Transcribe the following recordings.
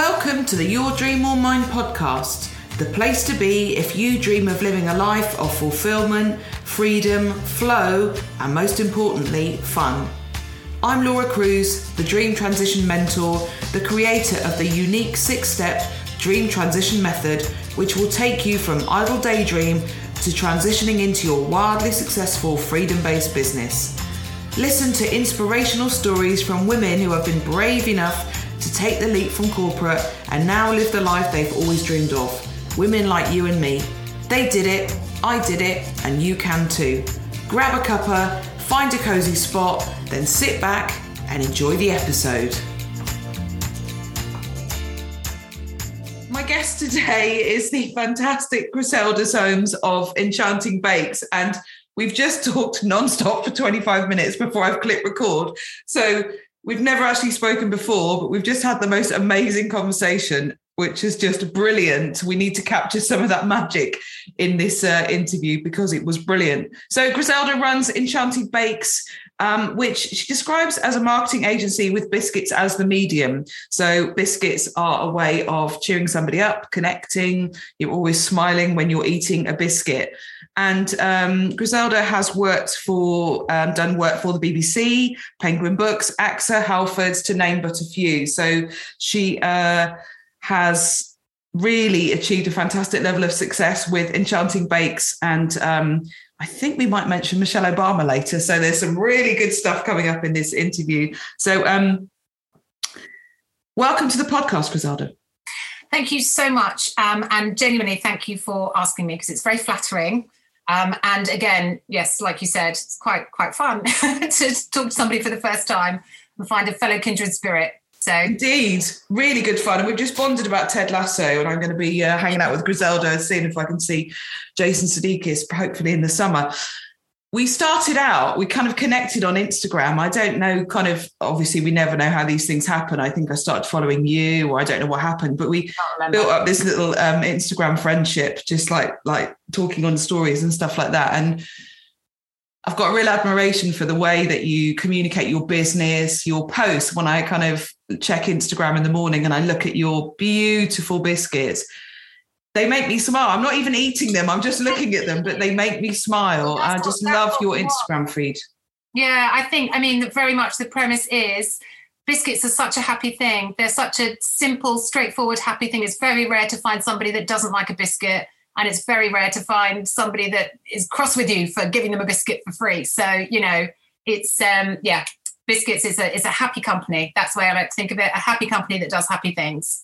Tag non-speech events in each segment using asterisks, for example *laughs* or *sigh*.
Welcome to the Your Dream or Mine podcast, the place to be if you dream of living a life of fulfillment, freedom, flow, and most importantly, fun. I'm Laura Cruz, the Dream Transition Mentor, the creator of the unique six step Dream Transition Method, which will take you from idle daydream to transitioning into your wildly successful freedom based business. Listen to inspirational stories from women who have been brave enough to take the leap from corporate and now live the life they've always dreamed of. Women like you and me. They did it, I did it, and you can too. Grab a cuppa, find a cozy spot, then sit back and enjoy the episode. My guest today is the fantastic Griselda Soames of Enchanting Bakes, and we've just *laughs* talked non-stop for 25 minutes before I've clicked record. So we've never actually spoken before, but we've just had the most amazing conversation, which is just brilliant. We need to capture some of that magic in this uh, interview because it was brilliant. So Griselda runs Enchanting Bakes, um, which she describes as a marketing agency with biscuits as the medium. So biscuits are a way of cheering somebody up, connecting. You're always smiling when you're eating a biscuit. And um, Griselda has worked for, um, done work for the BBC, Penguin Books, AXA, Halfords, to name but a few. So she uh, has really achieved a fantastic level of success with Enchanting Bakes. And um, I think we might mention Michelle Obama later. So there's some really good stuff coming up in this interview. So um, welcome to the podcast, Griselda. Thank you so much. Um, and genuinely, thank you for asking me because it's very flattering. Um, and again, yes, like you said, it's quite quite fun *laughs* to talk to somebody for the first time and find a fellow kindred spirit. So indeed, really good fun. And we've just bonded about Ted Lasso, and I'm going to be uh, hanging out with Griselda, seeing if I can see Jason Sudeikis, hopefully in the summer we started out, we kind of connected on Instagram. I don't know, kind of obviously, we never know how these things happen. I think I started following you, or I don't know what happened, but we built up this little um, Instagram friendship, just like like talking on stories and stuff like that. And I've got real admiration for the way that you communicate your business, your posts. When I kind of check Instagram in the morning and I look at your beautiful biscuits, they make me smile. I'm not even eating them. I'm just looking at them, but they make me smile. I just love your Instagram feed. Yeah, I think, I mean, very much the premise is biscuits are such a happy thing. They're such a simple, straightforward, happy thing. It's very rare to find somebody that doesn't like a biscuit. And it's very rare to find somebody that is cross with you for giving them a biscuit for free. So, you know, it's, um, yeah, biscuits is a, is a happy company. That's the way I like to think of it a happy company that does happy things.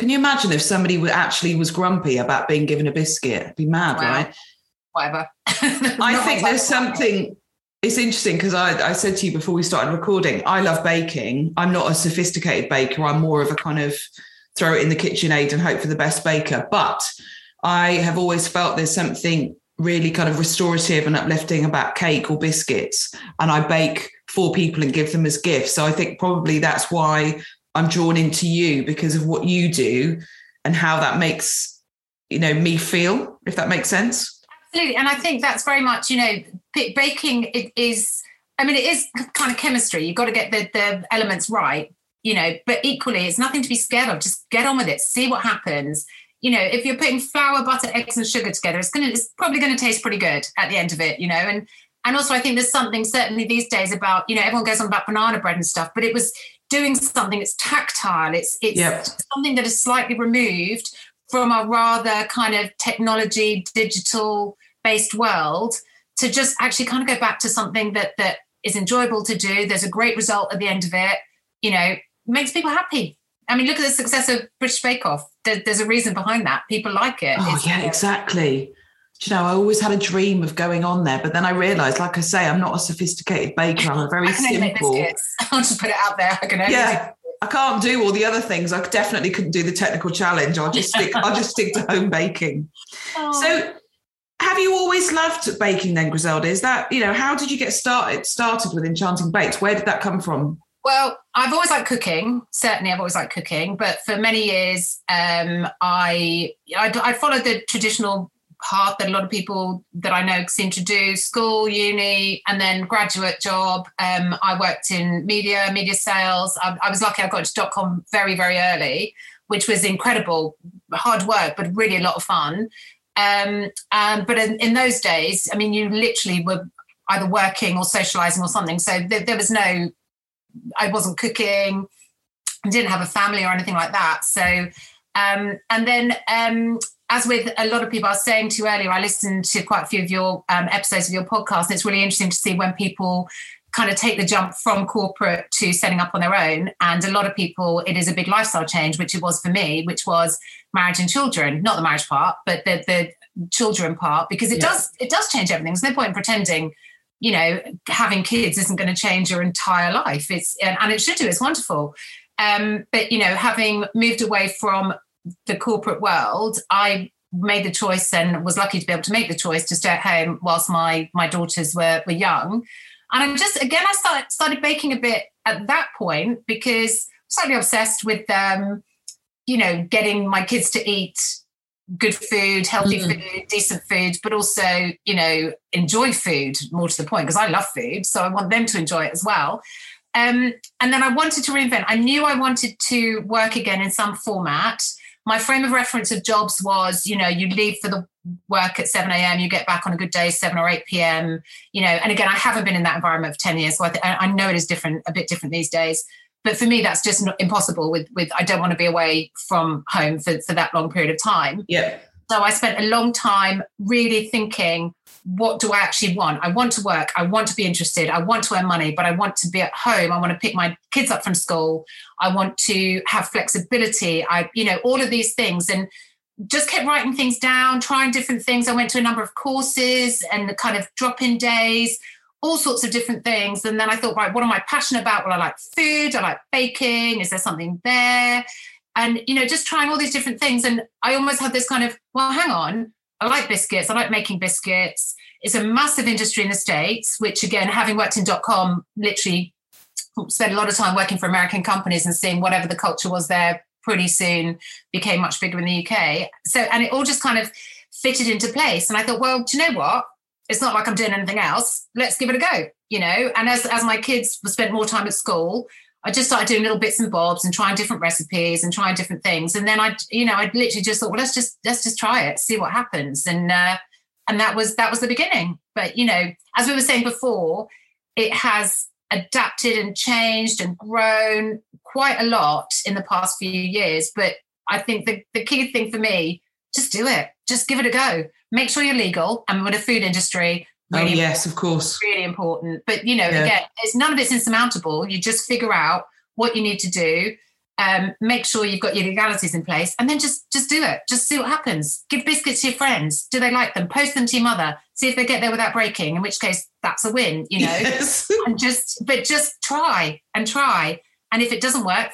Can you imagine if somebody actually was grumpy about being given a biscuit? It'd be mad, wow. right? Whatever. *laughs* I think there's something. It's interesting because I, I said to you before we started recording, I love baking. I'm not a sophisticated baker. I'm more of a kind of throw it in the KitchenAid and hope for the best baker. But I have always felt there's something really kind of restorative and uplifting about cake or biscuits. And I bake for people and give them as gifts. So I think probably that's why I'm drawn into you because of what you do and how that makes you know me feel if that makes sense. Absolutely. And i think that's very much you know baking it is i mean it is kind of chemistry. You've got to get the, the elements right you know but equally it's nothing to be scared of. Just get on with it. See what happens. You know if you're putting flour butter eggs and sugar together it's gonna it's probably to taste pretty good at the end of it you know? And and also i think there's something certainly these days about you know everyone goes on about banana bread and stuff but it was doing something that's tactile. It's it's yep. something that is slightly removed from a rather kind of technology, digital based world to just actually kind of go back to something that that is enjoyable to do. There's a great result at the end of it. You know, makes people happy. I mean, look at the success of British Bake Off. There, there's a reason behind that. People like it. Oh it's, yeah, exactly you know, I always had a dream of going on there, but then I realised, like I say, I'm not a sophisticated baker. I'm a very simple. *laughs* I'll just put it out there. I can yeah, I can't do all the other things. I definitely couldn't do the technical challenge. I'll just stick. I'll just stick to home baking. Oh. So, have you always loved baking then, Griselda? Is that you know how did you get started started with Enchanting Bakes? Where did that come from? Well, I've always liked cooking. Certainly, I've always liked cooking. But for many years, um, I, I I followed the traditional path that a lot of people that I know seem to do school, uni, and then graduate job. Um, I worked in media, media sales. I, I, was lucky I got to dot com very, very early which was incredible, hard work, but really a lot of fun. Um, um, but in, in, those days, I mean, you literally were either working or socializing or something. So th- there was no, I wasn't cooking, didn't have a family or anything like that. So, um, and then um, as with a lot of people, I was saying to you earlier, I listened to quite a few of your um, episodes of your podcast. And it's really interesting to see when people kind of take the jump from corporate to setting up on their own. And a lot of people, it is a big lifestyle change, which it was for me, which was marriage and children, not the marriage part, but the, the children part, because it yeah. does it does change everything. There's no point in pretending, you know, having kids isn't going to change your entire life. It's and, and it should do. It's wonderful. Um, but you know, having moved away from the corporate world, I made the choice and was lucky to be able to make the choice to stay at home whilst my my daughters were were young and I'm just again, I started started baking a bit at that point because I'm slightly obsessed with um, you know, getting my kids to eat good food, healthy mm. food, decent food, but also, you know, enjoy food more to the point because I love food. So I want them to enjoy it as well. Um, and then I wanted to reinvent. I knew I wanted to work again in some format my frame of reference of jobs was, you know, you leave for the work at 7 a.m., you get back on a good day, 7 or 8 p.m., you know, and again, I haven't been in that environment for 10 years. So I, th- I know it is different, a bit different these days. But for me, that's just impossible with, with, I don't want to be away from home for, for that long period of time. Yeah. So I spent a long time really thinking, what do I actually want? I want to work. I want to be interested. I want to earn money, but I want to be at home. I want to pick my kids up from school. I want to have flexibility. I, you know, all of these things. And just kept writing things down, trying different things. I went to a number of courses and the kind of drop in days, all sorts of different things. And then I thought, right, what am I passionate about? Well, I like food, I like baking. Is there something there? and you know just trying all these different things and i almost had this kind of well hang on i like biscuits. I like making biscuits. It's a massive industry in the states which again having worked in dot com literally spent a lot of time working for american companies and seeing whatever the culture was there pretty soon became much bigger in the uk so and it all just kind of fitted into place. And i thought well do you know what? It's not like i'm doing anything else. Let's give it a go you know? And as as my kids spent more time at school I just started doing little bits and bobs and trying different recipes and trying different things. And then I, you know, I literally just thought, well, let's just let's just try it, see what happens. And uh, and that was that was the beginning. But you know, as we were saying before, it has adapted and changed and grown quite a lot in the past few years. But I think the, the key thing for me, just do it. Just give it a go. Make sure you're legal. And in the food industry, Really oh yes, of course. Really important. But you know, yeah. again, it's none of it's insurmountable. You just figure out what you need to do. Um, make sure you've got your legalities in place, and then just just do it. Just see what happens. Give biscuits to your friends. Do they like them? Post them to your mother. See if they get there without breaking. In which case, that's a win. You know. Yes. *laughs* and just, but just try and try. And if it doesn't work,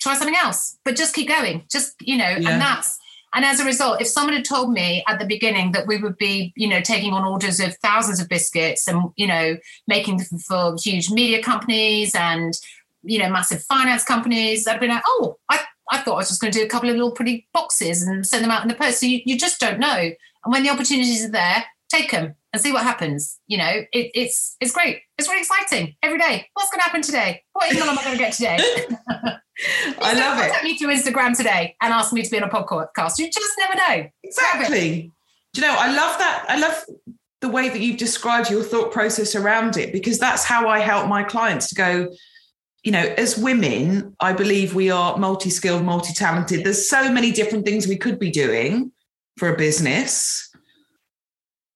try something else. But just keep going. Just you know, yeah. and that's and as a result, if someone had told me at the beginning that we would be, you know, taking on orders of thousands of biscuits and, you know, making them for huge media companies and, you know, massive finance companies, I'd be like, oh, I, I thought I was just going to do a couple of little pretty boxes and send them out in the post. So you, you just don't know. And when the opportunities are there, take them and see what happens. You know, it, it's it's great. It's really exciting every day. What's going to happen today? What email am I going to get today? *laughs* *laughs* I love it. Contact me through Instagram today and ask me to be on a podcast. You just never know. Exactly. Do you know? I love that. I love the way that you've described your thought process around it because that's how I help my clients to go. You know, as women, I believe we are multi-skilled, multi-talented. There's so many different things we could be doing for a business.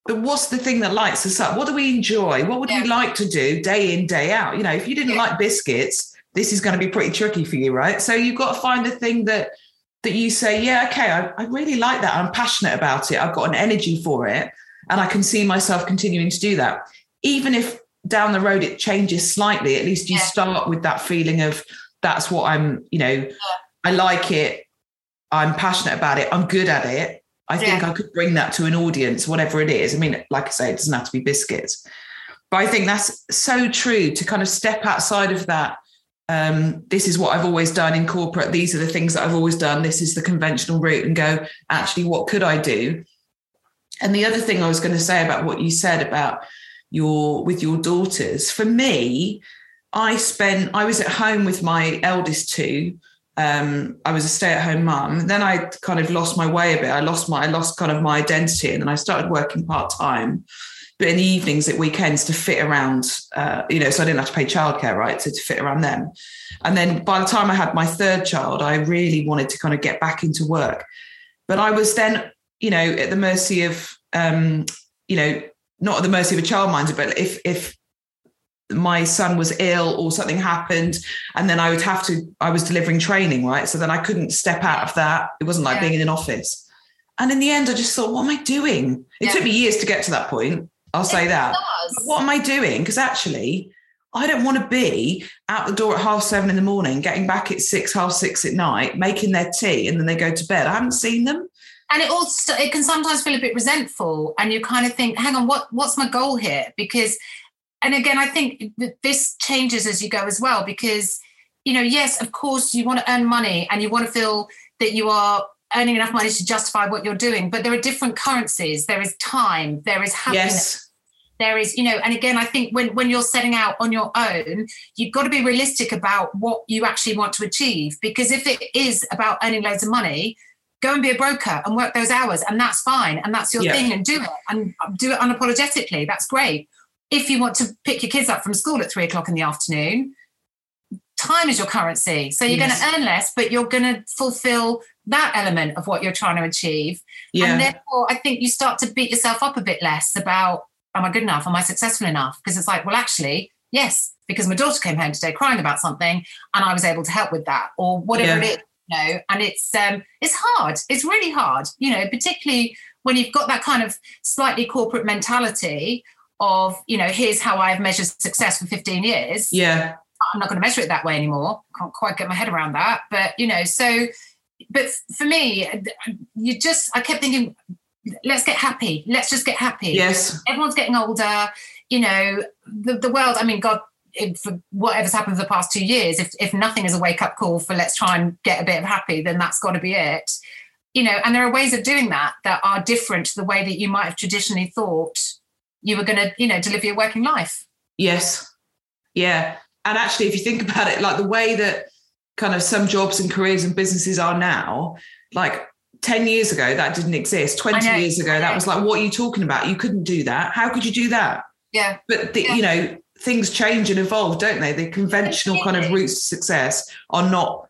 But what's the thing that lights us up? What do we enjoy? What would yeah. we like to do day in, day out? You know, if you didn't yeah. like biscuits, this is going to be pretty tricky for you, right? So you've got to find the thing that that you say, yeah, okay, I, I really like that. I'm passionate about it. I've got an energy for it, and I can see myself continuing to do that. Even if down the road it changes slightly, at least you yeah. start with that feeling of that's what I'm, you know. I like it. I'm passionate about it. I'm good at it. I think yeah. I could bring that to an audience, whatever it is. I mean, like I say, it doesn't have to be biscuits. But I think that's so true to kind of step outside of that um, this is what I've always done in corporate. These are the things that I've always done. This is the conventional route, and go, actually, what could I do? And the other thing I was going to say about what you said about your with your daughters, for me, I spent I was at home with my eldest two um, I was a stay-at-home mum. Then I kind of lost my way a bit. I lost my I lost kind of my identity, and then I started working part time, but in the evenings at weekends to fit around, uh, you know, so I didn't have to pay childcare, right? So to fit around them. And then by the time I had my third child, I really wanted to kind of get back into work, but I was then, you know, at the mercy of, um, you know, not at the mercy of a childminder, but if if my son was ill or something happened and then i would have to i was delivering training right? So then i couldn't step out of that. It wasn't like yeah. being in an office. And in the end i just thought what am i doing? It yeah. took me years to get to that point i'll say it that what am i doing? Because actually i don't want to be out the door at half seven in the morning getting back at six half six at night making their tea and then they go to bed. I haven't seen them. And it also it can sometimes feel a bit resentful and you kind of think hang on what what's my goal here? Because and again, I think that this changes as you go as well, because, you know, yes, of course, you want to earn money and you want to feel that you are earning enough money to justify what you're doing. But there are different currencies. There is time. There is happiness. Yes. There is, you know, and again, I think when, when you're setting out on your own, you've got to be realistic about what you actually want to achieve. Because if it is about earning loads of money, go and be a broker and work those hours, and that's fine, and that's your yeah. thing, and do it and do it unapologetically. That's great if you want to pick your kids up from school at three o'clock in the afternoon, time is your currency. So you're yes. going to earn less, but you're going to fulfill that element of what you're trying to achieve. Yeah. And therefore, I think you start to beat yourself up a bit less about, am I good enough? Am I successful enough? Because it's like, well, actually, yes, because my daughter came home today crying about something and I was able to help with that or whatever yeah. it is. You know, and it's um it's hard. It's really hard, you know, particularly when you've got that kind of slightly corporate mentality of, you know, here's how I've measured success for 15 years. Yeah. I'm not going to measure it that way anymore. Can't quite get my head around that. But, you know, so, but for me, you just, I kept thinking, let's get happy. Let's just get happy. Yes. Everyone's getting older. You know, the, the world, I mean, God, for whatever's happened for the past two years, if, if nothing is a wake up call for let's try and get a bit of happy, then that's got to be it. You know, and there are ways of doing that that are different to the way that you might have traditionally thought you were going to, you know, deliver your working life. Yes. Yeah. And actually, if you think about it, like the way that kind of some jobs and careers and businesses are now, like 10 years ago, that didn't exist. 20 years ago, that was like, what are you talking about? You couldn't do that. How could you do that? Yeah. But, the, yeah. you know, things change and evolve, don't they? The conventional kind of routes to success are not,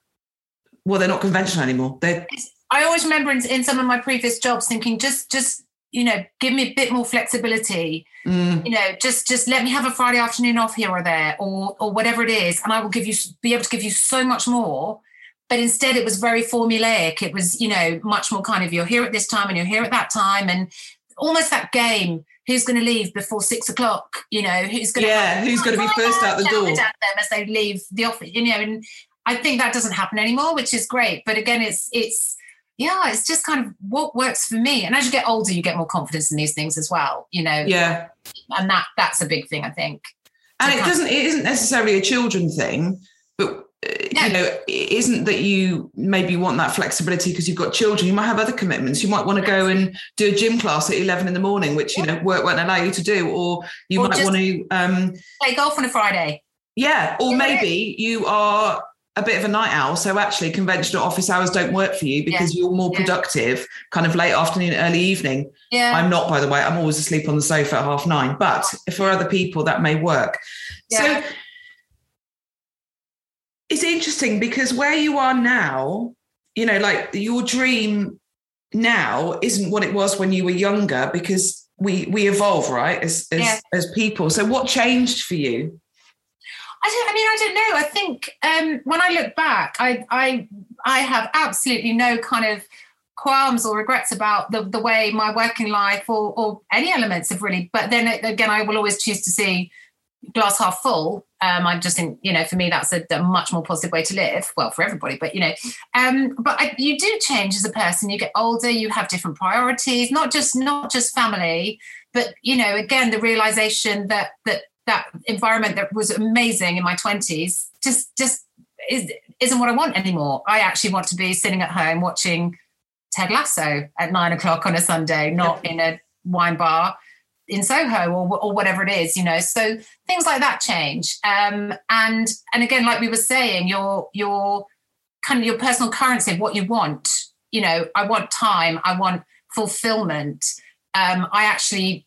well, they're not conventional anymore. They're, I always remember in, in some of my previous jobs thinking, just, just you know give me a bit more flexibility. Mm. you know just just let me have a friday afternoon off here or there or or whatever it is and i will give you be able to give you so much more. But instead it was very formulaic. It was you know much more kind of you're here at this time and you're here at that time and almost that game who's going to leave before six o'clock? You know who's going to yeah who's going to be first out the door? at them as they leave the office? You know and i think that doesn't happen anymore which is great. But again it's it's yeah, it's just kind of what works for me. And as you get older, you get more confidence in these things as well, you know. Yeah. And that that's a big thing, I think. And it doesn't it isn't necessarily a children thing, but uh, no. you know, it isn't that you maybe want that flexibility because you've got children. You might have other commitments. You might want to go and do a gym class at 11 in the morning, which, you know, work won't allow you to do. Or you or might want to um play golf on a Friday. Yeah. Or maybe you are a bit of a night owl. So actually, conventional office hours don't work for you because yeah. you're more productive, yeah. kind of late afternoon, early evening. Yeah. I'm not, by the way. I'm always asleep on the sofa at half nine. But for other people, that may work. Yeah. So it's interesting because where you are now, you know, like your dream now isn't what it was when you were younger because we we evolve, right? As as, as people. So what changed for you? I don't. I mean, I don't know. I think um, when I look back, I I I have absolutely no kind of qualms or regrets about the, the way my working life or, or any elements of really. But then again, I will always choose to see glass half full. Um, I just think, you know, for me, that's a, a, much more positive way to live. Well, for everybody, but you know, um, but I, you do change as a person. You get older, you have different priorities, not just not just family, but you know, again, the realization that that that environment that was amazing in my 20s just just is, isn't what I want anymore. I actually want to be sitting at home watching Ted Lasso at nine o'clock on a Sunday, not in a wine bar in Soho or, or whatever it is, you know. So things like that change. Um, and and again, like we were saying, your your kind of your personal currency of what you want. You know, I want time, I want fulfillment. Um, I actually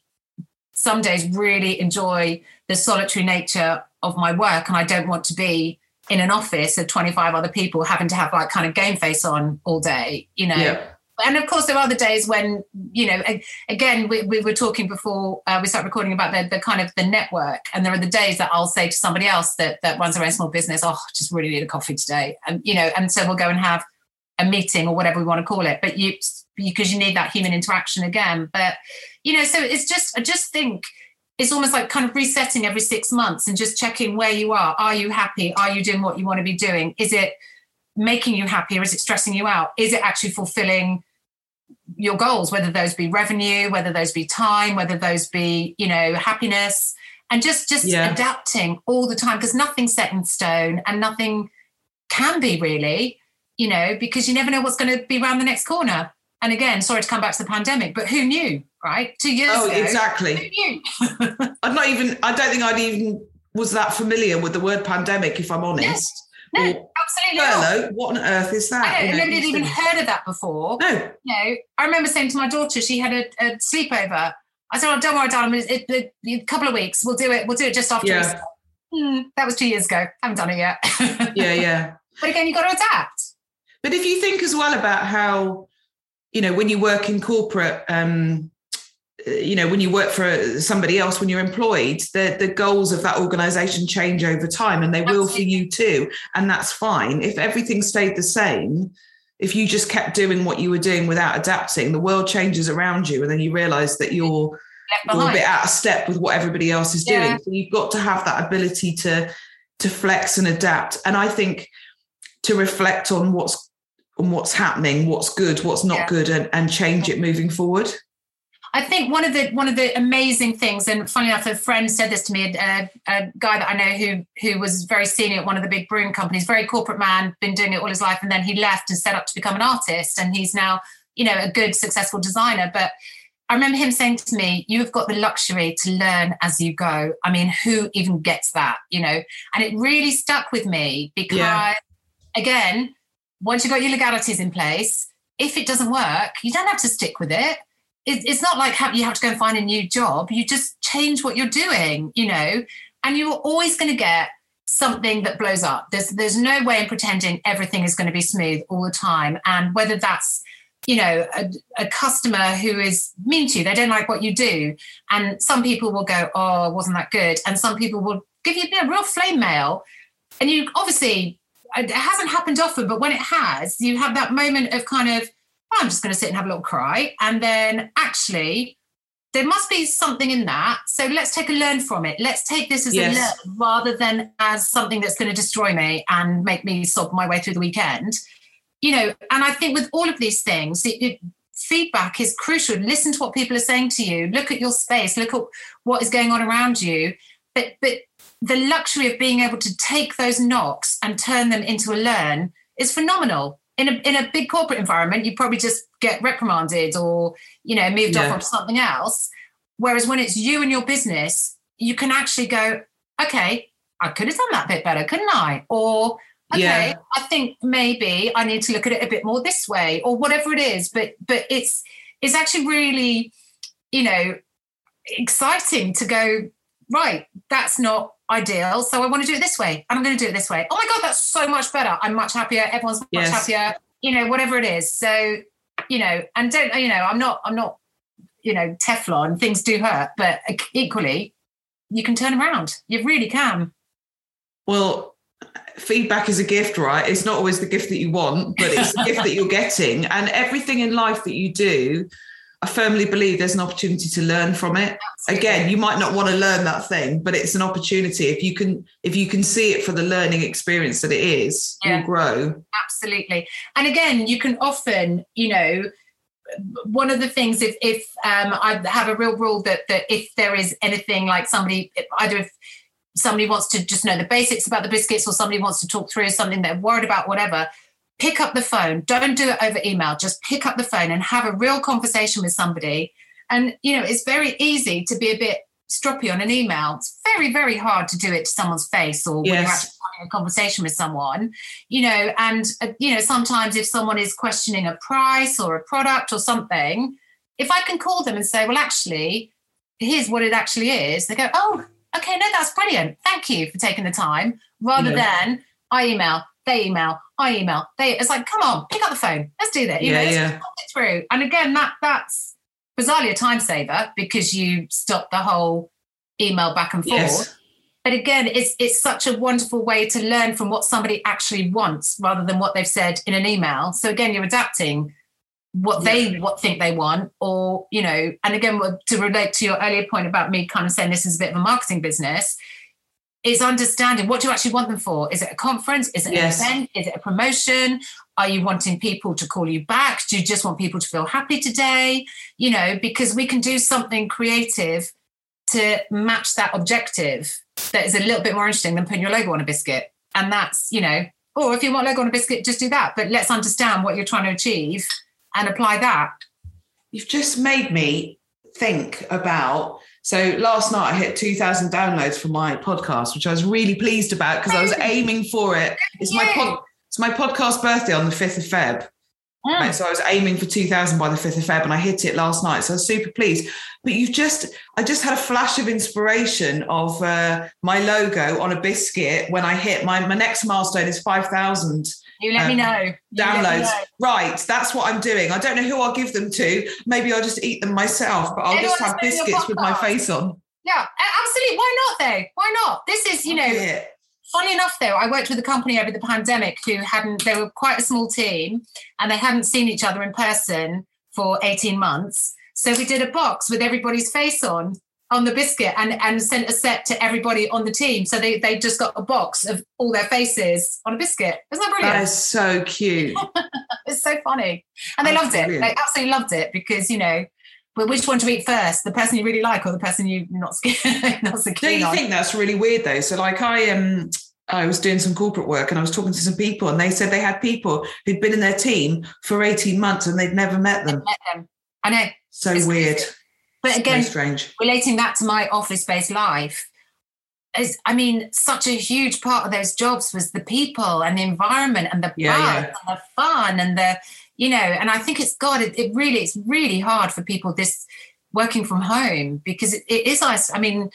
some days really enjoy the solitary nature of my work, and I don't want to be in an office of 25 other people having to have like kind of game face on all day, you know. Yeah. And of course, there are other days when, you know, again, we, we were talking before uh, we start recording about the, the kind of the network. And there are the days that I'll say to somebody else that, that runs their own small business, oh, just really need a coffee today. And, you know, and so we'll go and have a meeting or whatever we want to call it. But you, because you need that human interaction again. But, you know, so it's just, I just think, it's almost like kind of resetting every six months and just checking where you are. Are you happy? Are you doing what you want to be doing? Is it making you happy or is it stressing you out? Is it actually fulfilling your goals, whether those be revenue, whether those be time, whether those be, you know, happiness? And just just yeah. adapting all the time because nothing's set in stone and nothing can be really, you know, because you never know what's going to be around the next corner. And again, sorry to come back to the pandemic, but who knew? right? Two years ago. oh, ago. exactly. *laughs* I'm not even, I don't think I'd even was that familiar with the word pandemic, if I'm honest. Yes. No, or, absolutely. Hello, not. what on earth is that? I know, nobody had even heard of that before. No. You know, I remember saying to my daughter, she had a, a sleepover. I said, oh, don't worry, darling, it, it, it, a couple of weeks, we'll do it. We'll do it just after. Yeah. Hmm, that was two years ago. I haven't done it yet. *laughs* yeah, yeah. But again, you've got to adapt. But if you think as well about how, you know, when you work in corporate, um, you know when you work for somebody else when you're employed the the goals of that organization change over time and they will for you too and that's fine. If everything stayed the same if you just kept doing what you were doing without adapting the world changes around you and then you realize that you're, a bit out of step with what everybody else is yeah. doing so you've got to have that ability to to flex and adapt. And i think to reflect on what's on what's happening what's good what's not yeah. good and, and change it moving forward I think one of the one of the amazing things, and funny enough, a friend said this to me, a, a, guy that I know who who was very senior at one of the big brewing companies, very corporate man, been doing it all his life, and then he left and set up to become an artist, and he's now you know a good successful designer. But I remember him saying to me, "You've got the luxury to learn as you go." I mean, who even gets that? You know, and it really stuck with me because, yeah. again, once you've got your legalities in place, if it doesn't work, you don't have to stick with it it, it's not like you have to go and find a new job. You just change what you're doing, you know, and you're always going to get something that blows up. There's there's no way in pretending everything is going to be smooth all the time. And whether that's you know a, a, customer who is mean to you, they don't like what you do, and some people will go, "Oh, wasn't that good?" And some people will give you a real flame mail, and you obviously it hasn't happened often, but when it has, you have that moment of kind of oh, I'm just going to sit and have a little cry. And then actually, there must be something in that. So let's take a learn from it. Let's take this as yes. a learn rather than as something that's going to destroy me and make me sob my way through the weekend. You know, and I think with all of these things, it, it, feedback is crucial. Listen to what people are saying to you. Look at your space. Look at what is going on around you. But but the luxury of being able to take those knocks and turn them into a learn is phenomenal in a in a big corporate environment, you probably just get reprimanded or you know moved yeah. off onto something else. Whereas when it's you and your business, you can actually go, okay, I could have done that bit better, couldn't I? Or okay, yeah. I think maybe I need to look at it a bit more this way, or whatever it is. But but it's it's actually really, you know, exciting to go, right, that's not ideal. So I want to do it this way. And I'm going to do it this way. Oh my God, that's so much better. I'm much happier. Everyone's much yes. happier. You know, whatever it is. So, you know, and don't, you know, I'm not, I'm not, you know, Teflon. Things do hurt, but equally, you can turn around. You really can. Well, feedback is a gift, right? It's not always the gift that you want, but it's the gift that you're getting. And everything in life that you do, I firmly believe there's an opportunity to learn from it. Absolutely. Again, you might not want to learn that thing, but it's an opportunity. If you can, if you can see it for the learning experience that it is, yeah. you'll grow. Absolutely. And again, you can often, you know, one of the things if if um, I have a real rule that that if there is anything like somebody either if somebody wants to just know the basics about the biscuits or somebody wants to talk through something they're worried about, whatever, pick up the phone. Don't do it over email. Just pick up the phone and have a real conversation with somebody. And, you know, it's very easy to be a bit stroppy on an email. It's very, very hard to do it to someone's face or yes. when you're actually having a conversation with someone, you know, and uh, you know, sometimes if someone is questioning a price or a product or something, if I can call them and say, well, actually, here's what it actually is, they go, oh, okay, no, that's brilliant. Thank you for taking the time. Rather yeah. than I email, they email, I email, they. It's like, come on, pick up the phone. Let's do that. You yeah, know, yeah. it through. And again, that that's bizarrely a time saver because you stop the whole email back and forth. Yes. But again, it's it's such a wonderful way to learn from what somebody actually wants rather than what they've said in an email. So again, you're adapting what they yeah. what think they want or you know and again to relate to your earlier point about me kind of saying this is a bit of a marketing business is understanding what do you actually want them for? Is it a conference? Is it yes. an event? Is it a promotion? Are you wanting people to call you back? Do you just want people to feel happy today? You know because we can do something creative to match that objective that is a little bit more interesting than putting your logo on a biscuit. And that's you know or if you want logo on a biscuit just do that. But let's understand what you're trying to achieve and apply that. You've just made me think about. So last night I hit 2,000 downloads for my podcast, which I was really pleased about because I was aiming for it. It's my pod, it's my podcast birthday on the 5th of Feb. Mm. Right, so I was aiming for 2000 by the 5th of Feb and I hit it last night. So I was super pleased. But you've just, I just had a flash of inspiration of uh, my logo on a biscuit when I hit my, my next milestone is 5,000 you let um, me know. You downloads. Me know. Right, that's what I'm doing. I don't know who I'll give them to. Maybe I'll just eat them myself, but I'll Anyone just have biscuits with my face on. Yeah, absolutely. Why not though? Why not? This is, you know, yeah. funny enough though, I worked with a company over the pandemic who hadn't, they were quite a small team and they hadn't seen each other in person for 18 months. So we did a box with everybody's face on on the biscuit and, and sent a set to everybody on the team. So they, they just got a box of all their faces on a biscuit. Isn't that brilliant? That is so cute. *laughs* it's so funny. And they That's loved brilliant. it. They absolutely loved it because, you know, but which one to eat first? The person you really like or the person you're not scared not so *laughs* keen Don't you on? think that's really weird though? So like I um I was doing some corporate work and I was talking to some people and they said they had people who'd been in their team for 18 months and they'd never met them. Met them. I know. So it's weird. Crazy. But again, relating that to my office based life, is, I mean, such a huge part of those jobs was the people and the environment and the yeah, yeah. and the fun and the, you know, and I think it's God, it, it, really, it's really hard for people this working from home because it, it is. I mean,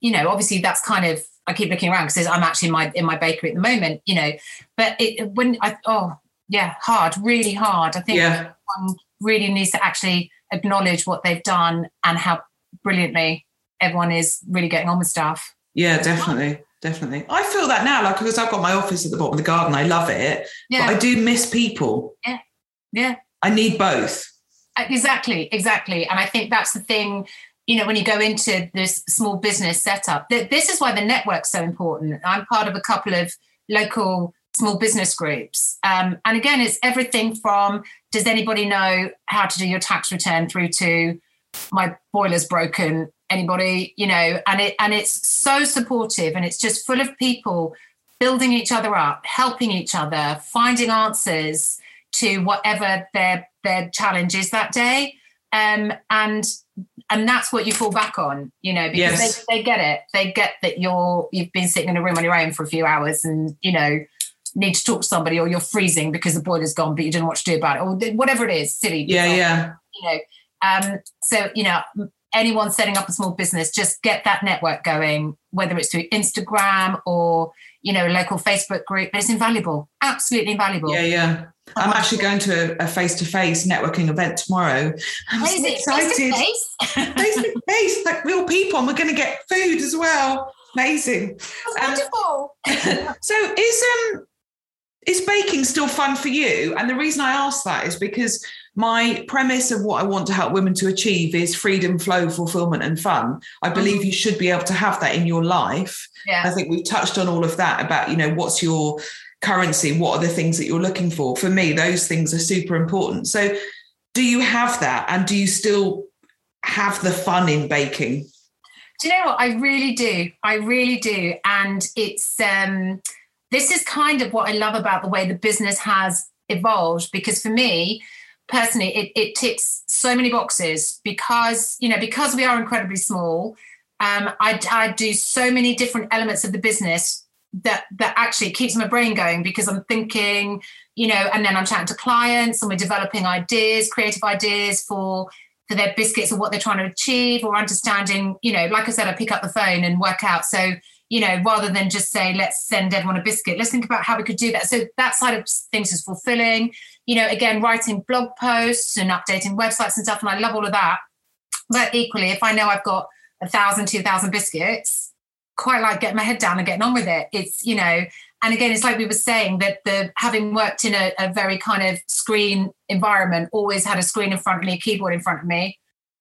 you know, obviously that's kind of, I keep looking around because I'm actually in my, in my bakery at the moment, you know, but it, when I, oh yeah, hard, really hard. I think yeah. one really needs to actually acknowledge what they've done and how brilliantly everyone is really getting on with stuff. Yeah, definitely. Definitely. I feel that now, like because I've got my office at the bottom of the garden. I love it. Yeah. But I do miss people. Yeah. Yeah. I need both. Uh, exactly, exactly. And I think that's the thing, you know, when you go into this small business setup, that this is why the network's so important. I'm part of a couple of local small business groups. Um, and again, it's everything from does anybody know how to do your tax return through to my boiler's broken anybody you know and it and it's so supportive and it's just full of people building each other up helping each other finding answers to whatever their their challenge is that day um, and and that's what you fall back on you know because yes. they, they get it they get that you're you've been sitting in a room on your own for a few hours and you know need to talk to somebody or you're freezing because the boiler's gone but you don't know what to do about it or whatever it is silly yeah yeah you know um so you know anyone setting up a small business just get that network going whether it's through instagram or you know a local facebook group but it's invaluable absolutely invaluable yeah yeah I'm actually going to a face to face networking event tomorrow. I'm so excited. Face to face, like real people, and we're going to get food as well. Amazing. That's um, wonderful. *laughs* so, is um is baking still fun for you? And the reason I ask that is because my premise of what I want to help women to achieve is freedom, flow, fulfillment, and fun. I believe mm-hmm. you should be able to have that in your life. Yeah. I think we've touched on all of that about, you know, what's your currency? What are the things that you're looking for? For me, those things are super important. So, do you have that? And do you still have the fun in baking? Do you know what? I really do. I really do. And it's, um, this is kind of what I love about the way the business has evolved because for me personally it, it ticks so many boxes because you know because we are incredibly small um, I, I do so many different elements of the business that that actually keeps my brain going because I'm thinking, you know, and then I'm chatting to clients and we're developing ideas, creative ideas for for their biscuits or what they're trying to achieve or understanding, you know, like I said, I pick up the phone and work out. So, you know, rather than just say, let's send everyone a biscuit, let's think about how we could do that. So that side of things is fulfilling. You know, again, writing blog posts and updating websites and stuff. And I love all of that. But equally, if I know I've got a thousand, two thousand biscuits, quite like getting my head down and getting on with it. It's, you know, and again, it's like we were saying that the having worked in a, a, very kind of screen environment, always had a screen in front of me, a keyboard in front of me.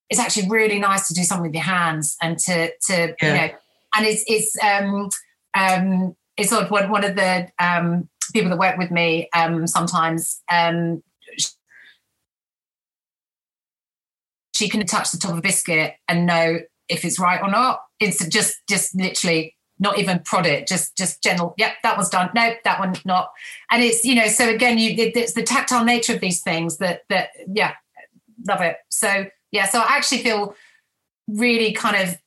It's actually really nice to do something with your hands and to to yeah. you know, and it's it's um um it's sort of one one of the um people that work with me um sometimes um she can touch the top of a biscuit and know if it's right or not. It's just just literally not even prod it, just just general. Yep, that was done. No, that one not. And it's you know, so again, you it, it's the tactile nature of these things that that yeah, love it. So yeah, so I actually feel really kind of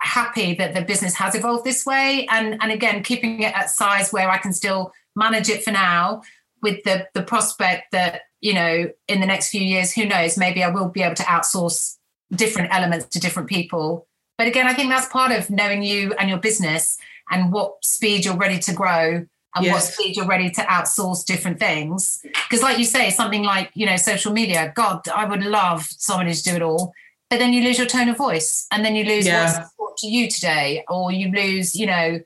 happy that the business has evolved this way, and and again, keeping it at size where I can still manage it for now, with the the prospect that you know in the next few years, who knows, maybe I will be able to outsource different elements to different people but again, I think that's part of knowing you and your business and what speed you're ready to grow and yes. what speed you're ready to outsource different things. Because, like you say, something like, you know, social media, God, I would love somebody to do it all. But then you lose your tone of voice and then you lose yeah. To you today, or you lose, you know,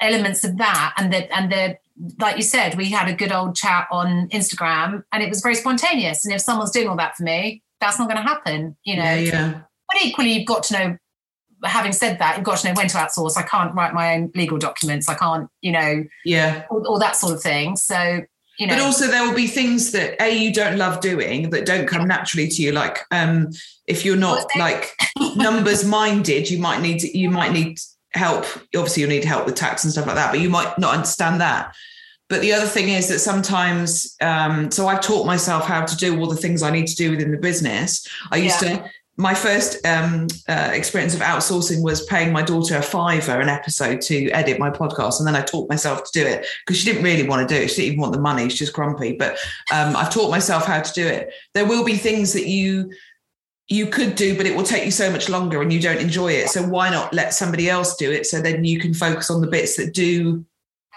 elements of that. And the, and the, like you said, we had a good old chat on Instagram and it was very spontaneous. And if someone's doing all that for me, that's not going to happen, you know. Yeah, yeah. But equally, you've got to know having said that, you've got to know when to outsource. I can't write my own legal documents. I can't, you know, yeah, all, all that sort of thing. So, you know. But also, there will be things that a you don't love doing that don't come naturally to you. Like, um, if you're not like numbers minded, you might need to, you might need help. Obviously, you'll need help with tax and stuff like that, but you might not understand that. But the other thing is that sometimes, um, so I've taught myself how to do all the things I need to do within the business. I used yeah. to my first um, uh, experience of outsourcing was paying my daughter a fiver an episode to edit my podcast, and then I taught myself to do it because she didn't really want to do it. She didn't even want the money; she's just grumpy. But um, I've taught myself how to do it. There will be things that you you could do, but it will take you so much longer, and you don't enjoy it. So why not let somebody else do it? So then you can focus on the bits that do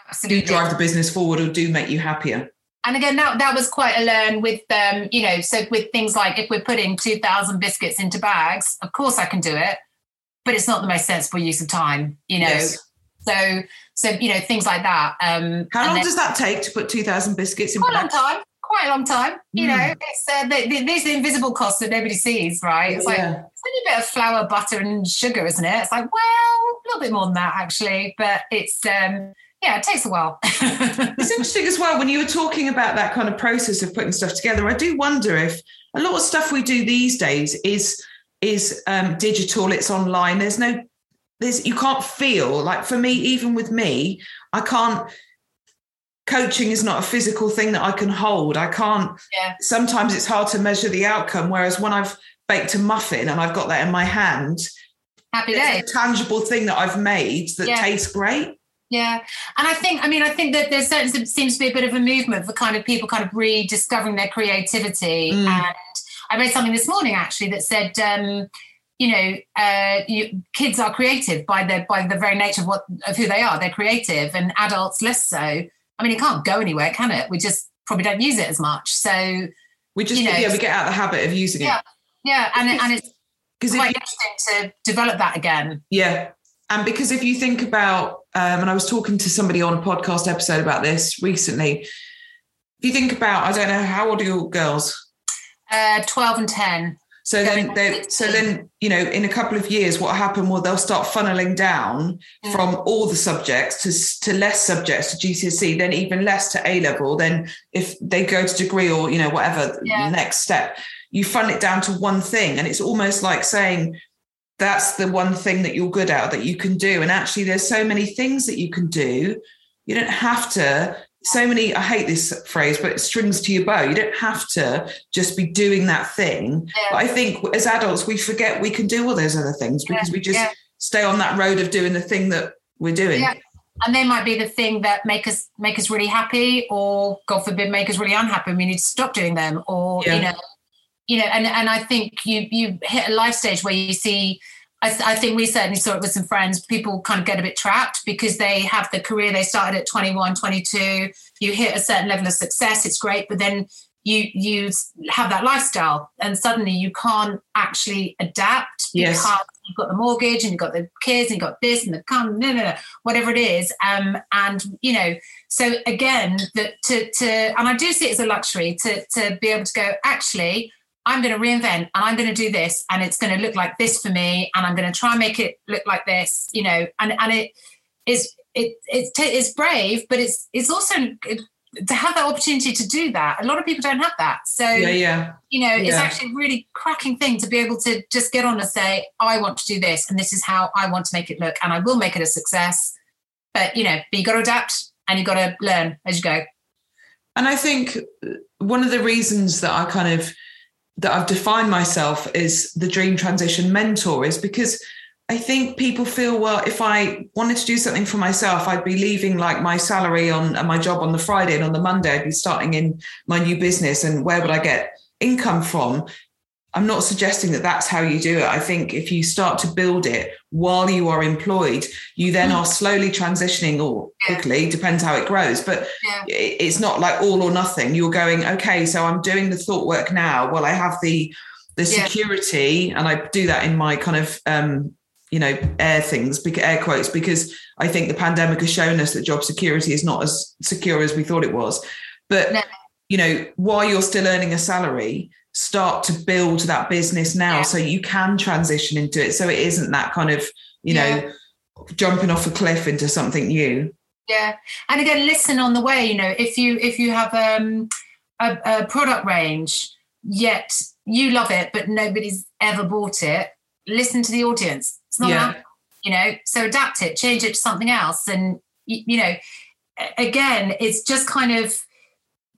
Absolutely. do drive the business forward or do make you happier and again that that was quite a learn with um you know so with things like if we're putting 2000 biscuits into bags of course i can do it but it's not the most sensible use of time you know yes. so so you know things like that um how long then, does that take to put 2000 biscuits in quite bags? a long time quite a long time you mm. know it's uh, the, the, these invisible costs that nobody sees right it's like yeah. it's only a bit of flour butter and sugar isn't it it's like well a little bit more than that actually but it's um yeah, it takes a while. *laughs* it's interesting as well when you were talking about that kind of process of putting stuff together. I do wonder if a lot of stuff we do these days is is um, digital. It's online. There's no there's you can't feel like for me even with me I can't coaching is not a physical thing that I can hold. I can't. Yeah. Sometimes it's hard to measure the outcome. Whereas when I've baked a muffin and I've got that in my hand, happy day, a tangible thing that I've made that yeah. tastes great. Yeah. And I think, I mean, I think that there's there certainly seems to be a bit of a movement for kind of people kind of rediscovering their creativity. Mm. And I read something this morning actually that said, um, you know, uh, you, kids are creative by the by the very nature of what of who they are. They're creative, and adults less so. I mean, it can't go anywhere, can it? We just probably don't use it as much. So we just you know, yeah, we get out of the habit of using it. Yeah, yeah, and and it's *laughs* quite you, interesting to develop that again. Yeah, and because if you think about, um, and I was talking to somebody on a podcast episode about this recently. If you think about, I don't know, how old are your girls? Uh, 12 and 10. So then, they, so then, you know, in a couple of years, what happened? Well, they'll start funneling down mm. from all the subjects to to less subjects to GCSE, then even less to A level. Then, if they go to degree or you know whatever yeah. next step, you funnel it down to one thing, and it's almost like saying, that's the one thing that you're good at that you can do and actually there's so many things that you can do you don't have to so many i hate this phrase but it strings to your bow you don't have to just be doing that thing yeah. but i think as adults we forget we can do all those other things because yeah. we just yeah. stay on that road of doing the thing that we're doing and they might be the thing that make us make us really happy or god forbid make us really unhappy and we need to stop doing them or Yeah. you know you know and and i think you you hit a life stage where you see I, I think we certainly saw it with some friends people kind of get a bit trapped because they have the career they started at 21 22 you hit a certain level of success it's great but then you you have that lifestyle and suddenly you can't actually adapt Yes. because you've got the mortgage and you've got the kids and you've got this and the come no no no whatever it is um and you know so again that to to and i do see it as a luxury to to be able to go actually i'm going to reinvent and i'm going to do this and it's going to look like this for me and i'm going to try and make it look like this you know and and it is it it's brave but it's it's also to have that opportunity to do that a lot of people don't have that so Yeah, yeah. you know, it's Yeah. actually a really cracking thing to be able to just get on and say, I want to do this, and this is how I want to make it look, and I will make it a success. But you know, but you got to adapt and you got to learn as you go. And I think one of the reasons that I kind of that I've defined myself as the dream transition mentor is because I think people feel well if I wanted to do something for myself I'd be leaving like my salary on and my job on the Friday and on the Monday I'd be starting in my new business and where would I get income from I'm not suggesting that that's how you do it I think if you start to build it while you are employed you then are slowly transitioning or Yeah. quickly depends how it grows but Yeah. it's not like all or nothing. You're going, okay, so I'm doing the thought work now. Well, I have the the Yeah. security, and I do that in my kind of um, you know air things, air quotes, because I think the pandemic has shown us that job security is not as secure as we thought it was. But No. you know, while you're still earning a salary, start to build that business now Yeah. so you can transition into it. So it isn't that kind of you know jumping off a cliff into something new. Yeah, and again, listen on the way. You know, if you if you have um, a, a product range, yet you love it, but nobody's ever bought it, listen to the audience. It's not Yeah. you know. So adapt it, change it to something else, and you know, again, it's just kind of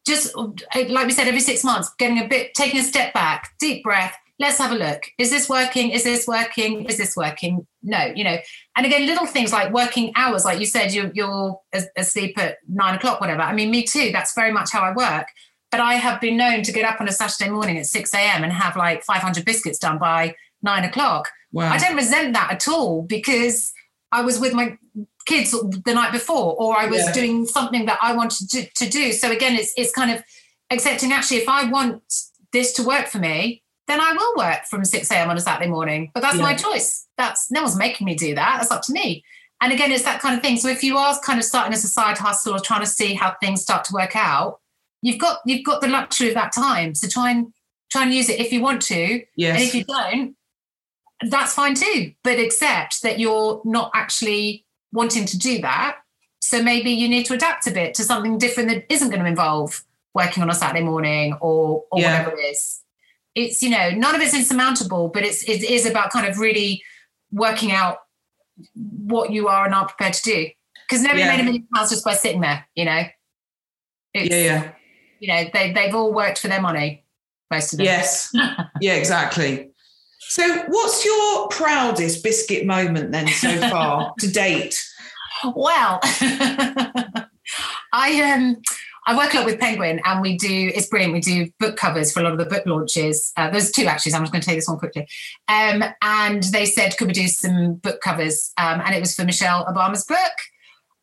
just uh, like we said, every six months, getting a bit, taking a step back, deep breath. Let's have a look. Is this working? Is this working? Is this working? No, you know. And again, little things like working hours, like you said, you're, you're asleep at nine o'clock, whatever. I mean, me too. That's very much how I work. But I have been known to get up on a Saturday morning at 6 a.m. and have like 500 biscuits done by nine o'clock. Wow. I don't resent that at all because I was with my kids the night before, or I was Yeah. doing something that I wanted to, to do. So again, it's it's kind of accepting actually if I want this to work for me, then I will work from 6 a.m. on a Saturday morning. But that's my choice. That's no one's making me do that. That's up to me. And again, it's that kind of thing. So if you are kind of starting as a side hustle or trying to see how things start to work out, you've got you've got the luxury of that time. So try and try and use it if you want to. yes. And if you don't, that's fine too. But accept that you're not actually wanting to do that. So maybe you need to adapt a bit to something different that isn't going to involve working on a Saturday morning or or Yeah. whatever it is. It's you know none of it's insurmountable, but it's it is about kind of really working out what you are and are prepared to do. Because nobody Yeah. made a million pounds just by sitting there, you know. It's, yeah, yeah. You know they they've all worked for their money, most of them. Yes. *laughs* yeah, exactly. So, what's your proudest biscuit moment then so far to date? Well, *laughs* I um I work a lot with Penguin, and we do it's brilliant. We do book covers for a lot of the book launches. Uh, there's two actually. I'm just going to take this one quickly. Um, and they said, could we do some book covers? Um, and it was for Michelle Obama's book.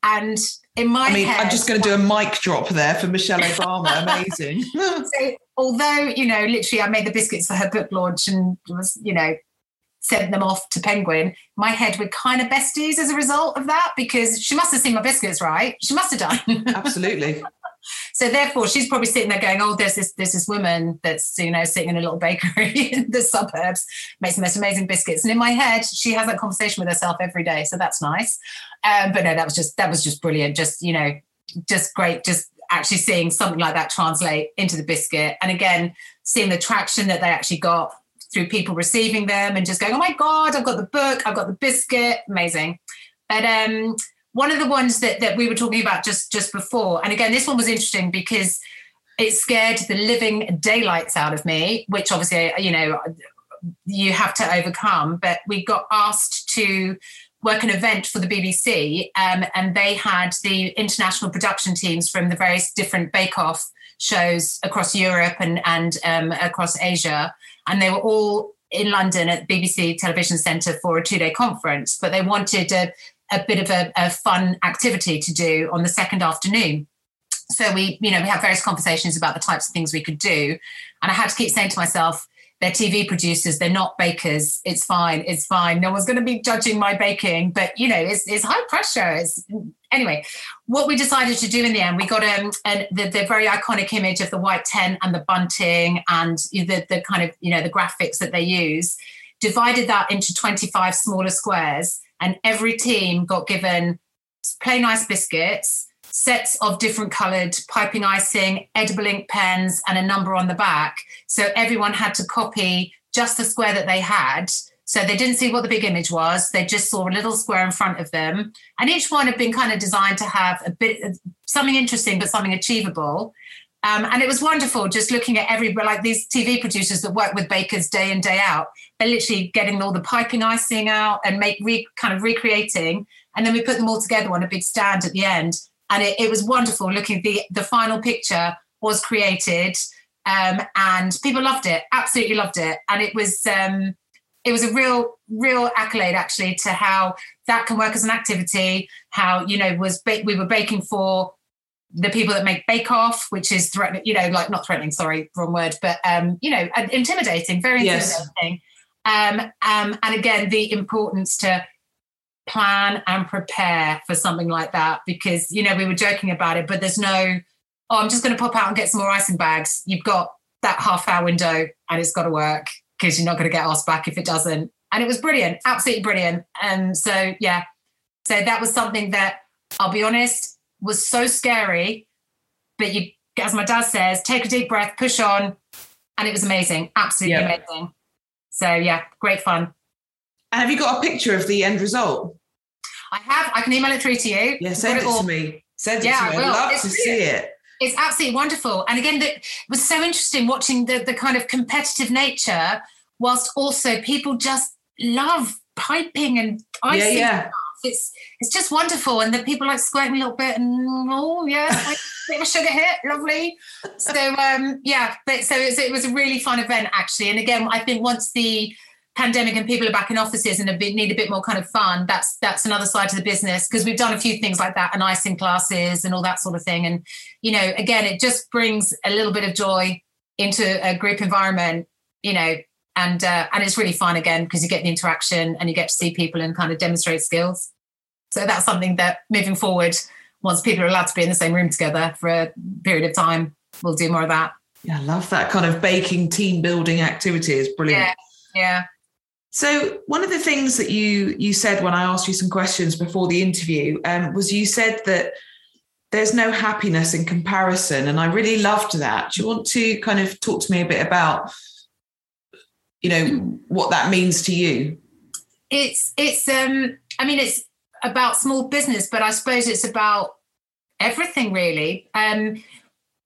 And in my I mean, head, I'm just going to do a mic drop there for Michelle Obama. Amazing. *laughs* so although you know literally i made the biscuits for her book launch and was you know sent them off to penguin my head were kind of besties as a result of that because she must have seen my biscuits right she must have done *laughs* Absolutely. So therefore she's probably sitting there going oh there's this there's this woman that's you know sitting in a little bakery *laughs* in the suburbs makes the most amazing biscuits. And in my head she has that conversation with herself every day so that's nice. Um, but no that was just that was just brilliant. Just you know just great just actually seeing something like that translate into the biscuit. And again seeing the traction that they actually got through people receiving them and just going oh my god i've got the book i've got the biscuit. Amazing. But um one of the ones that, that we were talking about just just before and again this one was interesting because it scared the living daylights out of me which obviously you know you have to overcome but we got asked to work an event for the BBC, um, and they had the international production teams from the various different Bake Off shows across Europe and and um, across Asia, and they were all in London at BBC Television Centre for a two day conference. But they wanted a, a bit of a, a fun activity to do on the second afternoon. So we, you know, we had various conversations about the types of things we could do, and I had to keep saying to myself, they're TV producers, they're not bakers. It's fine, it's fine. No one's going to be judging my baking, but you know, it's, it's high pressure. It's, anyway, what we decided to do in the end, we got um, and the, the very iconic image of the white tent and the bunting and the, the kind of, you know, the graphics that they use, divided that into 25 smaller squares, and every team got given plain ice biscuits sets of different coloured piping icing, edible ink pens, and a number on the back. So everyone had to copy just the square that they had. So they didn't see what the big image was. They just saw a little square in front of them. And each one had been kind of designed to have a bit something interesting, but something achievable. Um, and it was wonderful just looking at every, like these TV producers that work with bakers day in, day out. They're literally getting all the piping icing out and make re, kind of recreating. And then we put them all together on a big stand at the end and it, it was wonderful looking the the final picture was created um, and people loved it absolutely loved it and it was um, it was a real real accolade actually to how that can work as an activity how you know was ba- we were baking for the people that make bake off which is threatening you know like not threatening sorry wrong word but um you know intimidating very intimidating. Yes. um, um and again the importance to plan and prepare for something like that because you know we were joking about it but there's no oh i'm just going to pop out and get some more icing bags. You've got that half hour window and it's got to work because you're not going to get asked back if it doesn't. And it was brilliant absolutely brilliant. And so yeah. So that was something that i'll be honest was so scary but you as my dad says take a deep breath push on and it was amazing absolutely yeah. amazing so yeah great fun and have you got a picture of the end result? I have. I can email it through to you. Yeah, send it, it to me. Send it yeah, to me. I'd love it's to brilliant. see it. It's absolutely wonderful. And again, it was so interesting watching the, the kind of competitive nature, whilst also people just love piping and icing. Yeah, yeah. It's it's just wonderful, and the people like squirting a little bit, and oh yeah, *laughs* like, bit of a sugar hit, lovely. So um, yeah, but so it was, it was a really fun event actually. And again, I think once the pandemic and people are back in offices and a bit, need a bit more kind of fun, that's that's another side to the business because we've done a few things like that and icing classes and all that sort of thing. And you know, again, it just brings a little bit of joy into a group environment, you know, and uh, and it's really fun again because you get the interaction and you get to see people and kind of demonstrate skills. So that's something that moving forward, once people are allowed to be in the same room together for a period of time, we'll do more of that. Yeah, I love that kind of baking team building activity. It's brilliant. Yeah, yeah. So one of the things that you you said when I asked you some questions before the interview um, was you said that there's no happiness in comparison, and I really loved that. Do you want to kind of talk to me a bit about, you know, what that means to you? It's it's um I mean it's about small business, but I suppose it's about everything really. Um,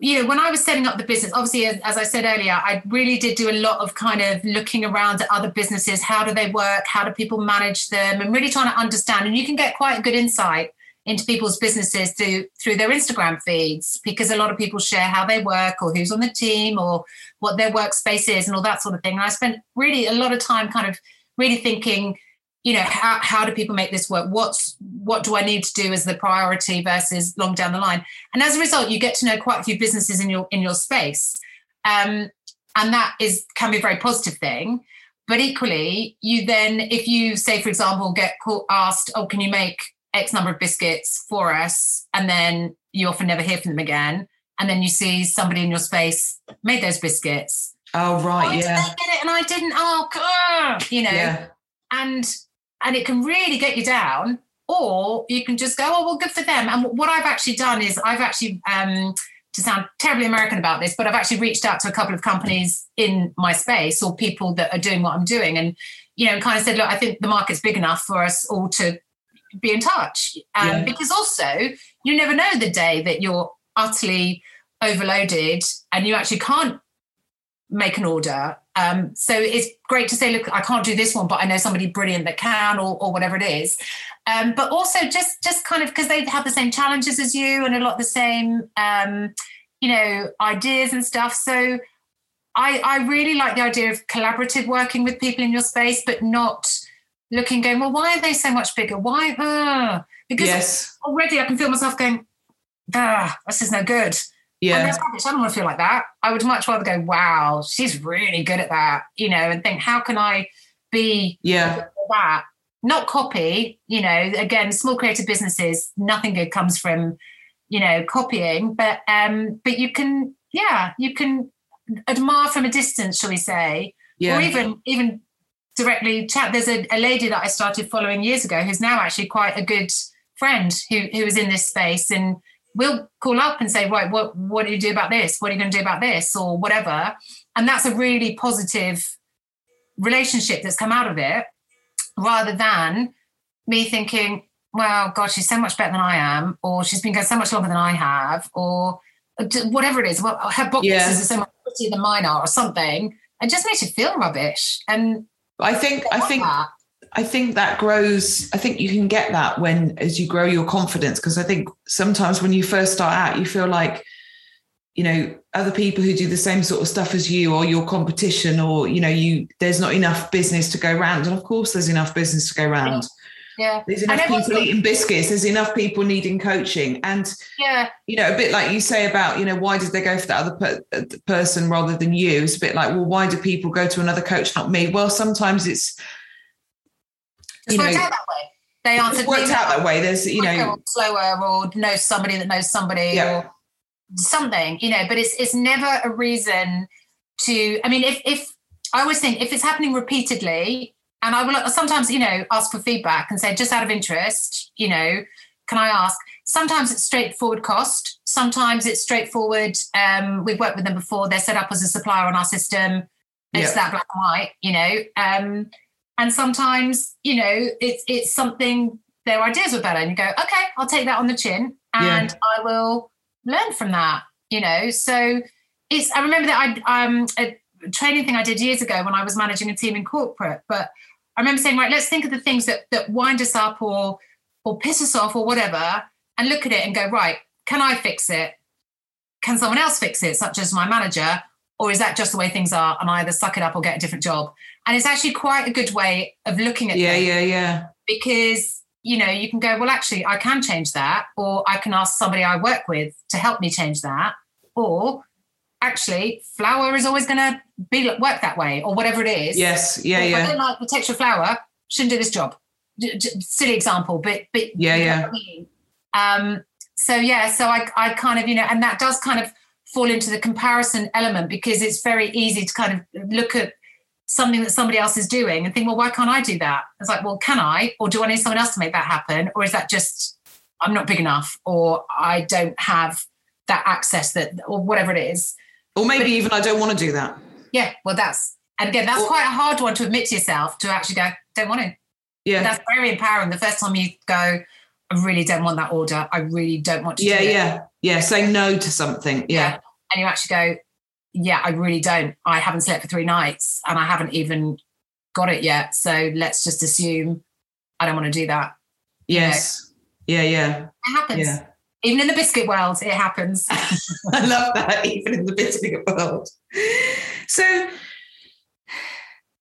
you know, when I was setting up the business, obviously, as, as, I said earlier, I really did do a lot of kind of looking around at other businesses. How do they work? How do people manage them? And really trying to understand. And you can get quite a good insight into people's businesses through through their Instagram feeds because a lot of people share how they work or who's on the team or what their workspace is and all that sort of thing. And I spent really a lot of time kind of really thinking you know how, how do people make this work? What's what do i need to do as the priority versus long down the line? And as a result you get to know quite a few businesses in your in your space. Um, and that is can be a very positive thing. But equally you then if you say for example get called, asked oh can you make x number of biscuits for us? And then you often never hear from them again. And then you see somebody in your space made those biscuits. Oh right oh, yeah. did get it and i didn't? Oh you know? Yeah. and and it can really get you down or you can just go oh well good for them and what i've actually done is i've actually um, to sound terribly american about this but i've actually reached out to a couple of companies in my space or people that are doing what i'm doing and you know kind of said look i think the market's big enough for us all to be in touch um, yeah. because also you never know the day that you're utterly overloaded and you actually can't make an order. Um, so it's great to say, look, I can't do this one, but I know somebody brilliant that can, or, or whatever it is. Um, but also just just kind of because they have the same challenges as you and a lot of the same, um, you know, ideas and stuff. So I, I really like the idea of collaborative working with people in your space, but not looking going, well, why are they so much bigger? Why? Uh, because yes. already I can feel myself going, ah, this is no good. Yeah. I don't want to feel like that. I would much rather go, wow, she's really good at that, you know, and think, how can I be yeah that? Not copy, you know, again, small creative businesses, nothing good comes from, you know, copying, but um, but you can, yeah, you can admire from a distance, shall we say, yeah. or even even directly chat. There's a, a lady that I started following years ago who's now actually quite a good friend who who is in this space and we'll call up and say, right, what what do you do about this? What are you going to do about this, or whatever? And that's a really positive relationship that's come out of it, rather than me thinking, well, God, she's so much better than I am, or she's been going so much longer than I have, or uh, whatever it is. Well, her boxes yeah. are so much prettier than mine are, or something. It just makes you feel rubbish. And I think I think that. I think that grows. I think you can get that when as you grow your confidence. Because I think sometimes when you first start out, you feel like, you know, other people who do the same sort of stuff as you or your competition, or, you know, you there's not enough business to go around. And of course there's enough business to go around. Yeah. There's enough people eating biscuits. There's enough people needing coaching. And, yeah, you know, a bit like you say about, you know, why did they go for that other per- uh, person rather than you? It's a bit like, well, why do people go to another coach, not me? Well, sometimes it's, it's worked know, out that way. They answered it's worked out that way. There's, you know, slower or know somebody that knows somebody yeah. or something, you know, but it's, it's never a reason to, I mean, if, if, I always think if it's happening repeatedly, and I will sometimes, you know, ask for feedback and say, just out of interest, you know, can I ask? Sometimes it's straightforward cost. Sometimes it's straightforward. Um, we've worked with them before. They're set up as a supplier on our system. It's that black and white, you know. Um, and sometimes, you know, it's it's something their ideas were better, and you go, okay, I'll take that on the chin, and yeah. I will learn from that, you know. So it's. I remember that I um a training thing I did years ago when I was managing a team in corporate, but I remember saying, right, let's think of the things that that wind us up or or piss us off or whatever, and look at it and go, right, can I fix it? Can someone else fix it, such as my manager? Or is that just the way things are and I either suck it up or get a different job? And it's actually quite a good way of looking at Yeah, things yeah, yeah. Because, you know, you can go, well, actually, I can change that, or I can ask somebody I work with to help me change that. Or actually flour is always going to be work that way or whatever it is. Yes, yeah, yeah. I don't like the texture of flour, shouldn't do this job. silly example, but but yeah, yeah. I mean? Um. So yeah, so I I kind of you know, and that does kind of fall into the comparison element because it's very easy to kind of look at something that somebody else is doing and think, well, why can't I do that? It's like, well, can I, or do I need someone else to make that happen, or is that just I'm not big enough, or I don't have that access that, or whatever it is. Or maybe but, even I don't want to do that. Yeah, well, that's and again, that's or, quite a hard one to admit to yourself to actually go, don't want to. Yeah, that's very empowering. The first time you go, I really don't want that order. I really don't want to. Yeah, yeah, yeah. Say no to something. Yeah. yeah, and you actually go, yeah, I really don't. I haven't slept for three nights, and I haven't even got it yet. So let's just assume I don't want to do that. Yes. You know? Yeah, yeah. It happens. Yeah. Even in the biscuit world, it happens. *laughs* I love that, even in the biscuit world. So,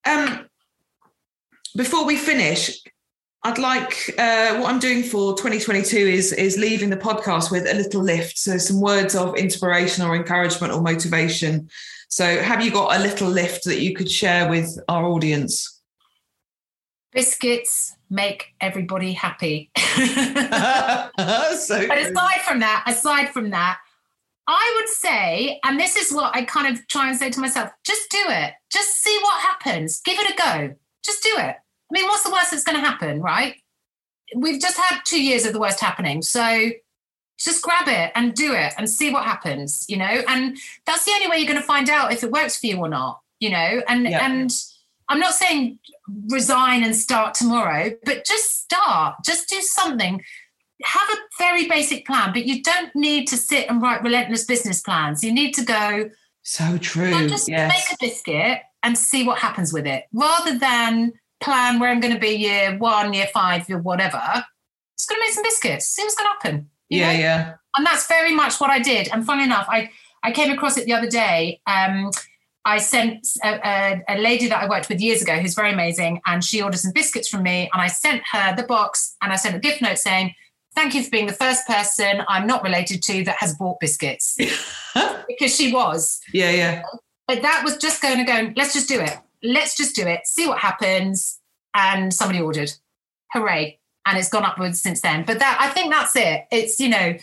um, before we finish, I'd like uh, what I'm doing for 2022 is is leaving the podcast with a little lift, so some words of inspiration or encouragement or motivation. So, have you got a little lift that you could share with our audience? Biscuits make everybody happy. *laughs* so but aside from that, aside from that, I would say, and this is what I kind of try and say to myself just do it. Just see what happens. Give it a go. Just do it. I mean, what's the worst that's going to happen, right? We've just had two years of the worst happening. So just grab it and do it and see what happens, you know? And that's the only way you're going to find out if it works for you or not, you know? And, yeah. and, I'm not saying resign and start tomorrow, but just start, just do something. Have a very basic plan, but you don't need to sit and write relentless business plans. You need to go So true. So just yes. make a biscuit and see what happens with it, rather than plan where I'm going to be year one, year five, year whatever. Just going to make some biscuits. See what's going to happen. yeah, know? yeah. and that's very much what I did. And funny enough, I I came across it the other day. Um, I sent a, a, a lady that I worked with years ago, who's very amazing, and she ordered some biscuits from me, and I sent her the box, and I sent a gift note saying, "Thank you for being the first person I'm not related to that has bought biscuits," *laughs* because she was. Yeah, yeah. But that was just going to go. Let's just do it. Let's just do it. See what happens. And somebody ordered. Hooray! And it's gone upwards since then. But that I think that's it. It's you know,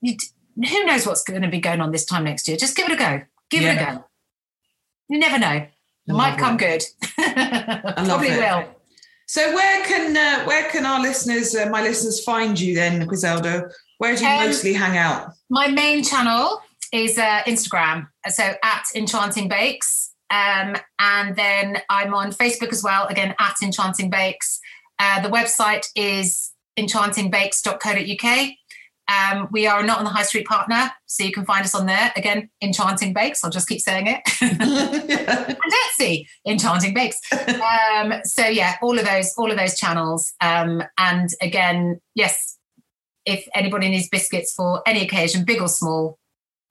you, who knows what's going to be going on this time next year? Just give it a go. Give it a go. You never know. It might come it. good. love Probably it. will. So where can uh, where can our listeners, uh, my listeners, find you then, Griselda? Where do you Um, mostly hang out? My main channel is uh, Instagram, so at Enchanting Bakes, um, and then I'm on Facebook as well. Again, at Enchanting Bakes. Uh, the website is enchantingbakes.co.uk. Um, we are not on the high street partner, so you can find us on there. Again, Enchanting Bakes. I'll just keep saying it. *laughs* and Etsy, Enchanting Bakes. Um, so yeah, all of those, all of those channels. Um, and again, yes, if anybody needs biscuits for any occasion, big or small,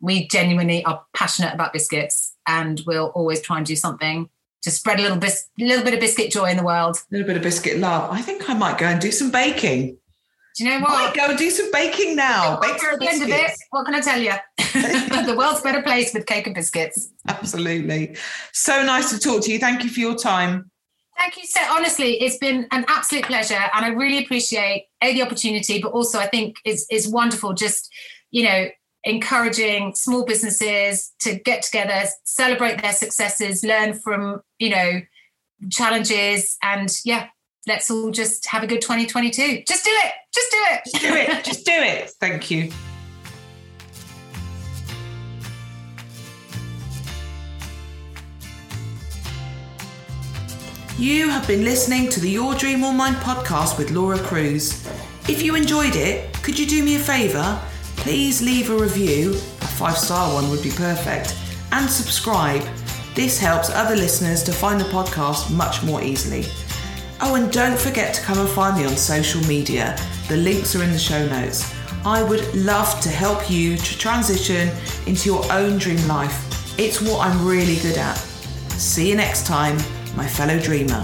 we genuinely are passionate about biscuits, and we'll always try and do something to spread a little bis- little bit of biscuit joy in the world. A little bit of biscuit love. I think I might go and do some baking. Do you know what? Might go and do some baking now. Bake some at the end of it, what can I tell you? *laughs* *laughs* the world's a better place with cake and biscuits. Absolutely. So nice to talk to you. Thank you for your time. Thank you so honestly, it's been an absolute pleasure, and I really appreciate a the opportunity, but also I think it's it's wonderful just you know encouraging small businesses to get together, celebrate their successes, learn from you know challenges, and yeah, let's all just have a good 2022. Just do it, just do it, Just do it. *laughs* Just do it. Thank you. You have been listening to the Your Dream or Mine podcast with Laura Cruz. If you enjoyed it, could you do me a favour? Please leave a review, a five star one would be perfect, and subscribe. This helps other listeners to find the podcast much more easily. Oh, and don't forget to come and find me on social media. The links are in the show notes. I would love to help you to transition into your own dream life. It's what I'm really good at. See you next time, my fellow dreamer.